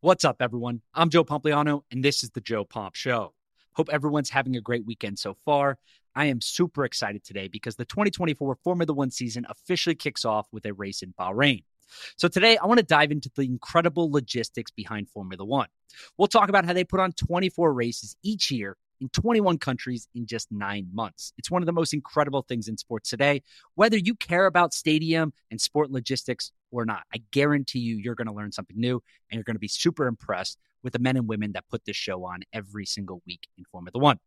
What's up, everyone? I'm Joe Pompliano, and this is the Joe Pomp Show. Hope everyone's having a great weekend so far. I am super excited today because the 2024 Formula One season officially kicks off with a race in Bahrain. So, today I want to dive into the incredible logistics behind Formula One. We'll talk about how they put on 24 races each year in 21 countries in just nine months. It's one of the most incredible things in sports today. Whether you care about stadium and sport logistics or not, I guarantee you, you're going to learn something new and you're going to be super impressed with the men and women that put this show on every single week in Formula One.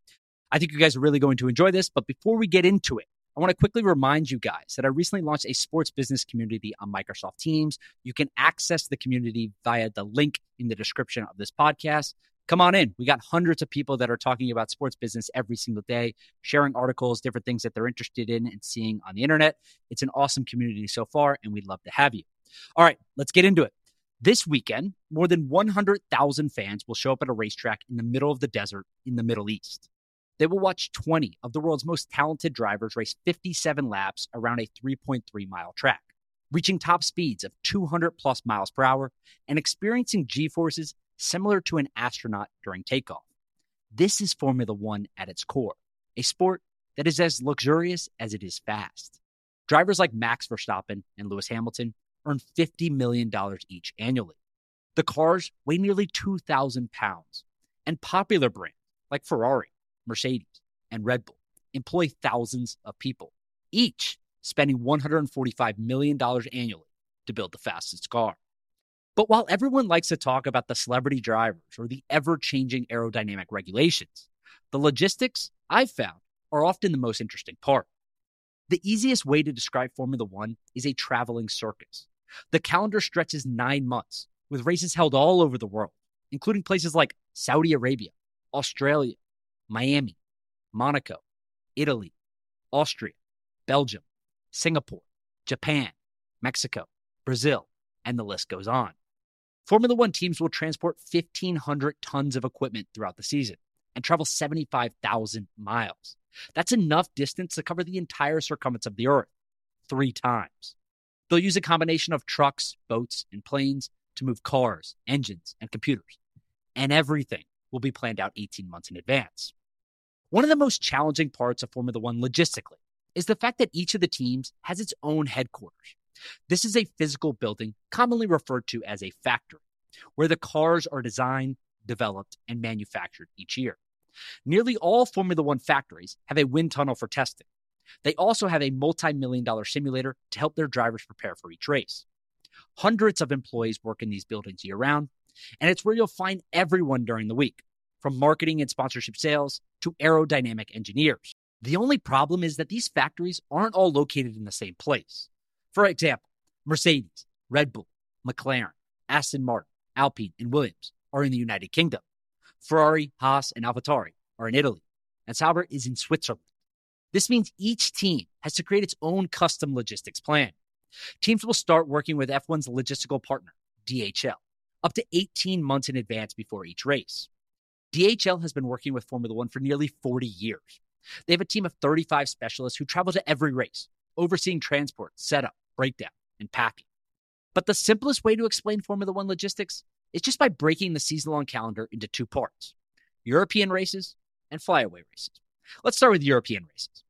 I think you guys are really going to enjoy this. But before we get into it, I want to quickly remind you guys that I recently launched a sports business community on Microsoft Teams. You can access the community via the link in the description of this podcast come on in. We got hundreds of people that are talking about sports business every single day, sharing articles, different things that they're interested in and seeing on the internet. It's an awesome community so far, and we'd love to have you. All right, let's get into it. This weekend, more than 100,000 fans will show up at a racetrack in the middle of the desert in the Middle East. They will watch 20 of the world's most talented drivers race 57 laps around a 3.3 mile track, reaching top speeds of 200 plus miles per hour and experiencing G forces similar to an astronaut during takeoff. This is Formula One at its core, a sport that is as luxurious as it is fast. Drivers like Max Verstappen and Lewis Hamilton earn $50 million each annually. The cars weigh nearly 2,000 pounds, and popular brands like Ferrari, Mercedes, and Red Bull employ thousands of people, each spending $145 million annually to build the fastest car. But while everyone likes to talk about the celebrity drivers or the ever changing aerodynamic regulations, the logistics I've found are often the most interesting part. The easiest way to describe Formula One is a traveling circus. The calendar stretches nine months, with races held all over the world, including places like Saudi Arabia, Australia, Miami, Monaco, Italy, Austria, Belgium, Singapore, Japan, Mexico, Brazil, and the list goes on. Formula One teams will transport 1,500 tons of equipment throughout the season and travel 75,000 miles. That's enough distance to cover the entire circumference of the Earth three times. They'll use a combination of trucks, boats, and planes to move cars, engines, and computers. And everything will be planned out 18 months in advance. One of the most challenging parts of Formula One logistically is the fact that each of the teams has its own headquarters. This is a physical building, commonly referred to as a factory, where the cars are designed, developed, and manufactured each year. Nearly all Formula One factories have a wind tunnel for testing. They also have a multi million dollar simulator to help their drivers prepare for each race. Hundreds of employees work in these buildings year round, and it's where you'll find everyone during the week, from marketing and sponsorship sales to aerodynamic engineers. The only problem is that these factories aren't all located in the same place. For example, Mercedes, Red Bull, McLaren, Aston Martin, Alpine, and Williams are in the United Kingdom. Ferrari, Haas, and AlphaTauri are in Italy, and Sauber is in Switzerland. This means each team has to create its own custom logistics plan. Teams will start working with F1's logistical partner, DHL, up to 18 months in advance before each race. DHL has been working with Formula One for nearly 40 years. They have a team of 35 specialists who travel to every race, overseeing transport, setup, breakdown, and packing. But the simplest way to explain Formula One logistics is just by breaking the season long calendar into two parts European races and flyaway races. Let's start with European races.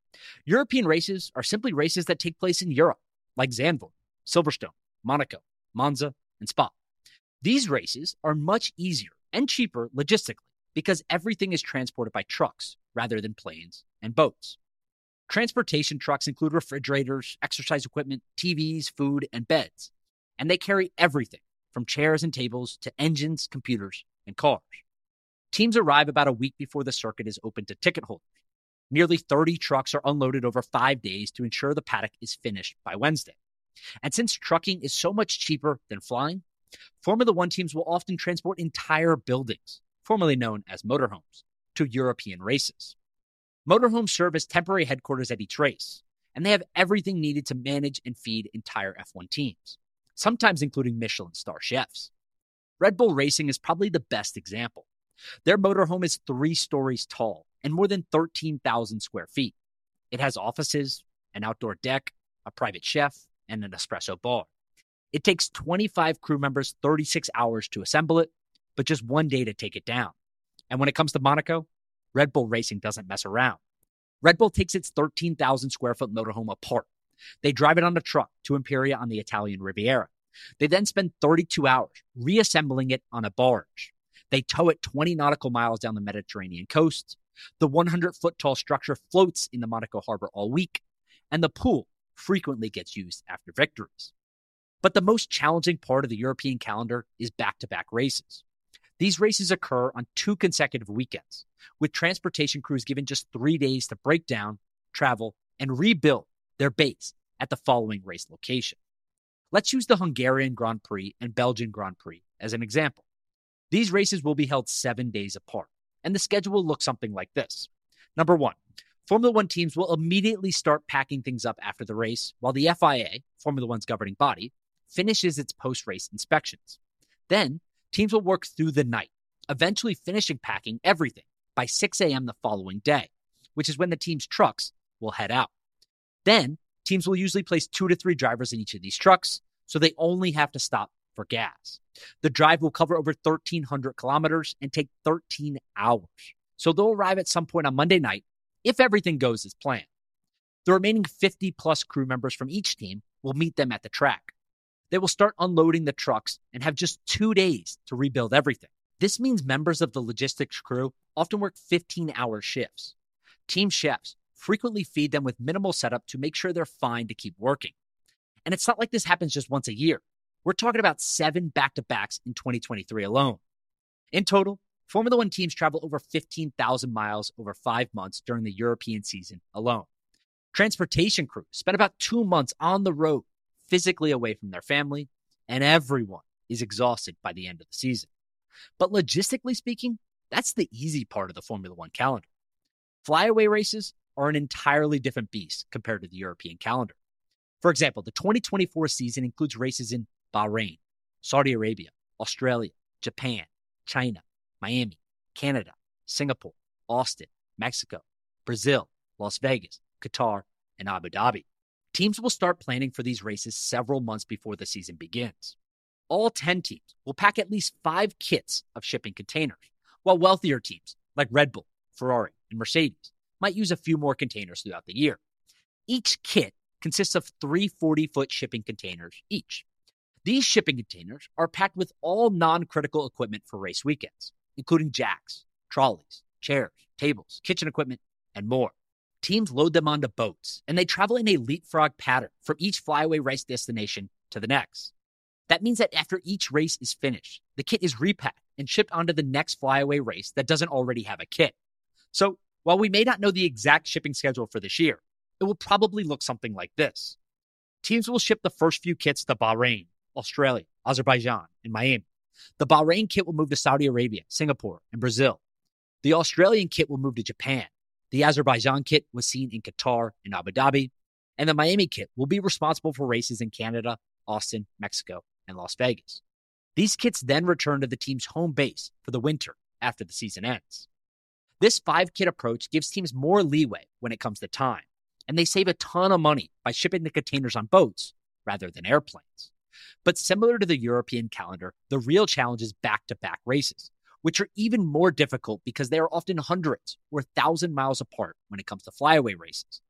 European races are simply races that take place in Europe, like Zandvoort, Silverstone, Monaco, Monza, and Spa. These races are much easier and cheaper logistically because everything is transported by trucks rather than planes and boats. Transportation trucks include refrigerators, exercise equipment, TVs, food, and beds. And they carry everything from chairs and tables to engines, computers, and cars. Teams arrive about a week before the circuit is open to ticket holders. Nearly 30 trucks are unloaded over five days to ensure the paddock is finished by Wednesday. And since trucking is so much cheaper than flying, Formula One teams will often transport entire buildings, formerly known as motorhomes, to European races. Motorhomes serve as temporary headquarters at each race, and they have everything needed to manage and feed entire F1 teams, sometimes including Michelin star chefs. Red Bull Racing is probably the best example. Their motorhome is three stories tall and more than 13,000 square feet. It has offices, an outdoor deck, a private chef, and an espresso bar. It takes 25 crew members 36 hours to assemble it, but just one day to take it down. And when it comes to Monaco, Red Bull Racing doesn't mess around. Red Bull takes its 13,000 square foot motorhome apart. They drive it on a truck to Imperia on the Italian Riviera. They then spend 32 hours reassembling it on a barge. They tow it 20 nautical miles down the Mediterranean coast. The 100 foot tall structure floats in the Monaco harbor all week, and the pool frequently gets used after victories. But the most challenging part of the European calendar is back to back races. These races occur on two consecutive weekends, with transportation crews given just three days to break down, travel, and rebuild their base at the following race location. Let's use the Hungarian Grand Prix and Belgian Grand Prix as an example. These races will be held seven days apart, and the schedule will look something like this. Number one, Formula One teams will immediately start packing things up after the race, while the FIA, Formula One's governing body, finishes its post race inspections. Then, teams will work through the night, eventually finishing packing everything by 6 a.m. the following day, which is when the team's trucks will head out. Then, teams will usually place two to three drivers in each of these trucks, so they only have to stop for gas. The drive will cover over 1,300 kilometers and take 13 hours. So they'll arrive at some point on Monday night if everything goes as planned. The remaining 50 plus crew members from each team will meet them at the track. They will start unloading the trucks and have just two days to rebuild everything. This means members of the logistics crew often work 15 hour shifts. Team chefs frequently feed them with minimal setup to make sure they're fine to keep working. And it's not like this happens just once a year. We're talking about seven back to backs in 2023 alone. In total, Formula One teams travel over 15,000 miles over five months during the European season alone. Transportation crews spend about two months on the road, physically away from their family, and everyone is exhausted by the end of the season. But logistically speaking, that's the easy part of the Formula One calendar. Flyaway races are an entirely different beast compared to the European calendar. For example, the 2024 season includes races in Bahrain, Saudi Arabia, Australia, Japan, China, Miami, Canada, Singapore, Austin, Mexico, Brazil, Las Vegas, Qatar, and Abu Dhabi. Teams will start planning for these races several months before the season begins. All 10 teams will pack at least five kits of shipping containers, while wealthier teams like Red Bull, Ferrari, and Mercedes might use a few more containers throughout the year. Each kit consists of three 40 foot shipping containers each. These shipping containers are packed with all non critical equipment for race weekends, including jacks, trolleys, chairs, tables, kitchen equipment, and more. Teams load them onto boats, and they travel in a leapfrog pattern from each flyaway race destination to the next. That means that after each race is finished, the kit is repacked and shipped onto the next flyaway race that doesn't already have a kit. So while we may not know the exact shipping schedule for this year, it will probably look something like this. Teams will ship the first few kits to Bahrain, Australia, Azerbaijan, and Miami. The Bahrain kit will move to Saudi Arabia, Singapore, and Brazil. The Australian kit will move to Japan. The Azerbaijan kit was seen in Qatar and Abu Dhabi. And the Miami kit will be responsible for races in Canada, Austin, Mexico, and Las Vegas. These kits then return to the team's home base for the winter after the season ends. This five kit approach gives teams more leeway when it comes to time, and they save a ton of money by shipping the containers on boats rather than airplanes. But similar to the European calendar, the real challenge is back to back races, which are even more difficult because they are often hundreds or thousand miles apart when it comes to flyaway races.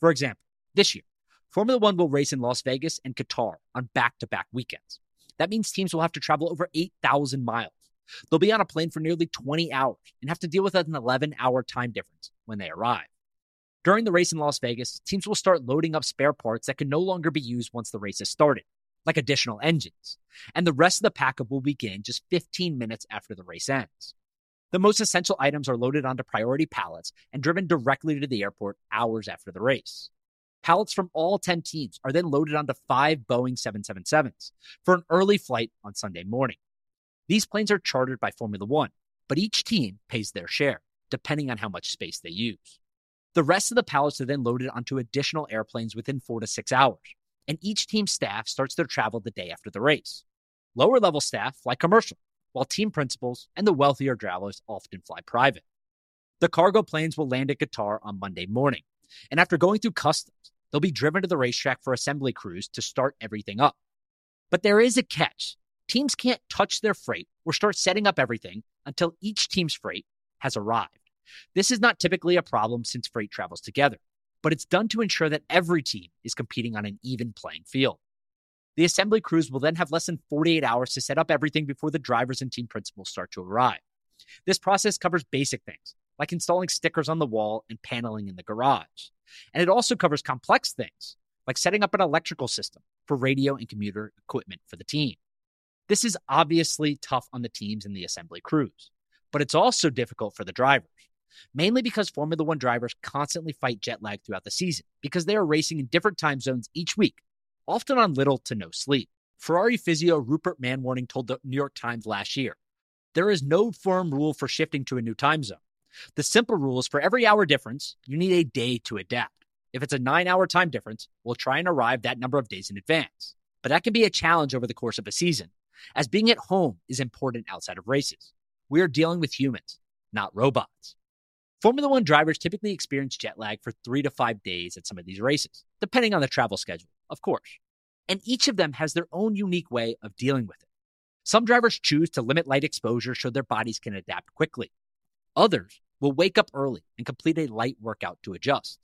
For example, this year, Formula One will race in Las Vegas and Qatar on back to back weekends. That means teams will have to travel over 8,000 miles They'll be on a plane for nearly 20 hours and have to deal with an 11 hour time difference when they arrive. During the race in Las Vegas, teams will start loading up spare parts that can no longer be used once the race has started, like additional engines. And the rest of the packup will begin just 15 minutes after the race ends. The most essential items are loaded onto priority pallets and driven directly to the airport hours after the race. Pallets from all 10 teams are then loaded onto five Boeing 777s for an early flight on Sunday morning. These planes are chartered by Formula One, but each team pays their share, depending on how much space they use. The rest of the pallets are then loaded onto additional airplanes within four to six hours, and each team staff starts their travel the day after the race. Lower level staff fly commercial, while team principals and the wealthier travelers often fly private. The cargo planes will land at Qatar on Monday morning, and after going through customs, they'll be driven to the racetrack for assembly crews to start everything up. But there is a catch teams can't touch their freight or start setting up everything until each team's freight has arrived. This is not typically a problem since freight travels together, but it's done to ensure that every team is competing on an even playing field. The assembly crews will then have less than 48 hours to set up everything before the drivers and team principals start to arrive. This process covers basic things like installing stickers on the wall and paneling in the garage. And it also covers complex things like setting up an electrical system for radio and commuter equipment for the team. This is obviously tough on the teams and the assembly crews, but it's also difficult for the drivers, mainly because Formula One drivers constantly fight jet lag throughout the season because they are racing in different time zones each week, often on little to no sleep. Ferrari physio Rupert Manwaring told the New York Times last year there is no firm rule for shifting to a new time zone. The simple rule is for every hour difference, you need a day to adapt. If it's a nine hour time difference, we'll try and arrive that number of days in advance. But that can be a challenge over the course of a season, as being at home is important outside of races. We are dealing with humans, not robots. Formula One drivers typically experience jet lag for three to five days at some of these races, depending on the travel schedule, of course. And each of them has their own unique way of dealing with it. Some drivers choose to limit light exposure so their bodies can adapt quickly. Others will wake up early and complete a light workout to adjust.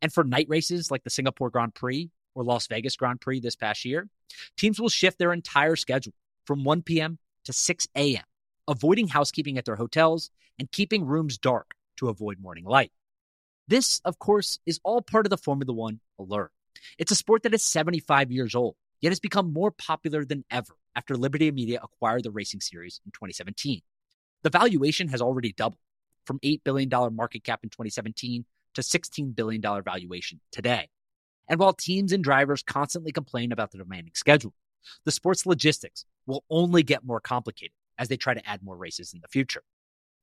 And for night races like the Singapore Grand Prix or Las Vegas Grand Prix this past year, teams will shift their entire schedule from 1 p.m. to 6 a.m., avoiding housekeeping at their hotels and keeping rooms dark to avoid morning light. This, of course, is all part of the Formula One allure. It's a sport that is 75 years old, yet has become more popular than ever after Liberty Media acquired the racing series in 2017. The valuation has already doubled from $8 billion market cap in 2017 to $16 billion valuation today. And while teams and drivers constantly complain about the demanding schedule, the sport's logistics will only get more complicated as they try to add more races in the future.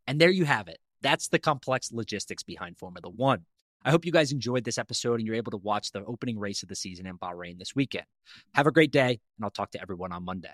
And there you have it. That's the complex logistics behind Formula One. I hope you guys enjoyed this episode and you're able to watch the opening race of the season in Bahrain this weekend. Have a great day, and I'll talk to everyone on Monday.